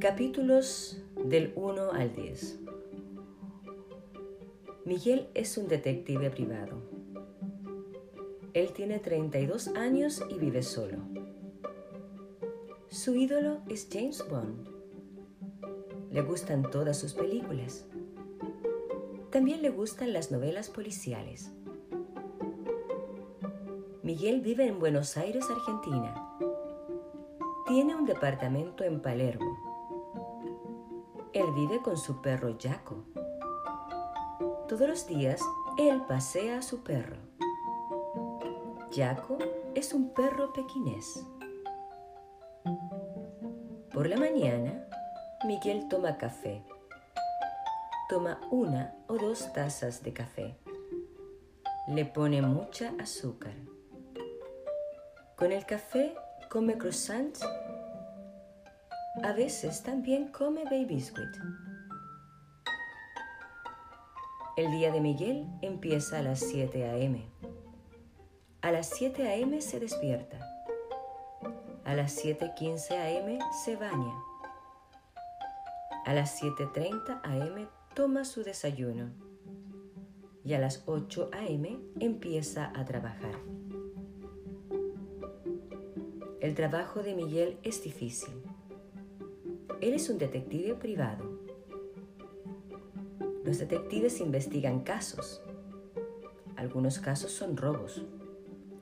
Capítulos del 1 al 10 Miguel es un detective privado. Él tiene 32 años y vive solo. Su ídolo es James Bond. Le gustan todas sus películas. También le gustan las novelas policiales. Miguel vive en Buenos Aires, Argentina. Tiene un departamento en Palermo. Él vive con su perro Jaco. Todos los días, él pasea a su perro. Jaco es un perro pequinés. Por la mañana, Miguel toma café. Toma una o dos tazas de café. Le pone mucha azúcar. Con el café come croissants. A veces también come baby biscuit. El día de Miguel empieza a las 7 a.m. A las 7 a.m. se despierta. A las 7.15 a.m. se baña. A las 7.30 a.m. toma su desayuno. Y a las 8 a.m. empieza a trabajar. El trabajo de Miguel es difícil. Él es un detective privado. Los detectives investigan casos. Algunos casos son robos,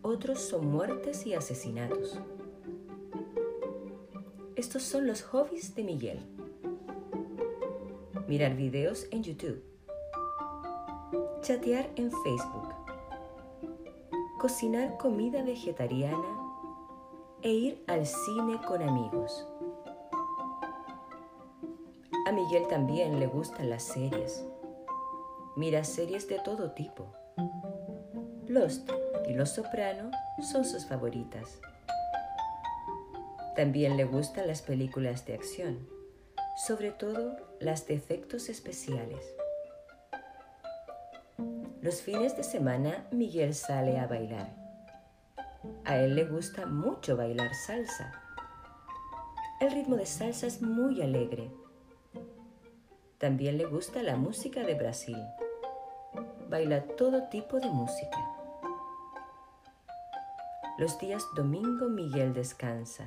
otros son muertes y asesinatos. Estos son los hobbies de Miguel. Mirar videos en YouTube. Chatear en Facebook. Cocinar comida vegetariana e ir al cine con amigos. A Miguel también le gustan las series. Mira series de todo tipo. Lost y Los Soprano son sus favoritas. También le gustan las películas de acción, sobre todo las de efectos especiales. Los fines de semana Miguel sale a bailar a él le gusta mucho bailar salsa. El ritmo de salsa es muy alegre. También le gusta la música de Brasil. Baila todo tipo de música. Los días domingo Miguel descansa.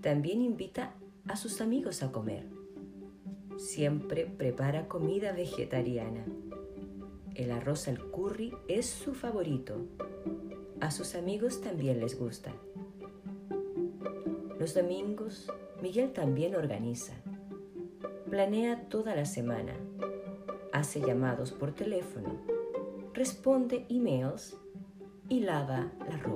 También invita a sus amigos a comer. Siempre prepara comida vegetariana. El arroz al curry es su favorito a sus amigos también les gusta. Los domingos, Miguel también organiza. Planea toda la semana. Hace llamados por teléfono. Responde emails y lava la ropa.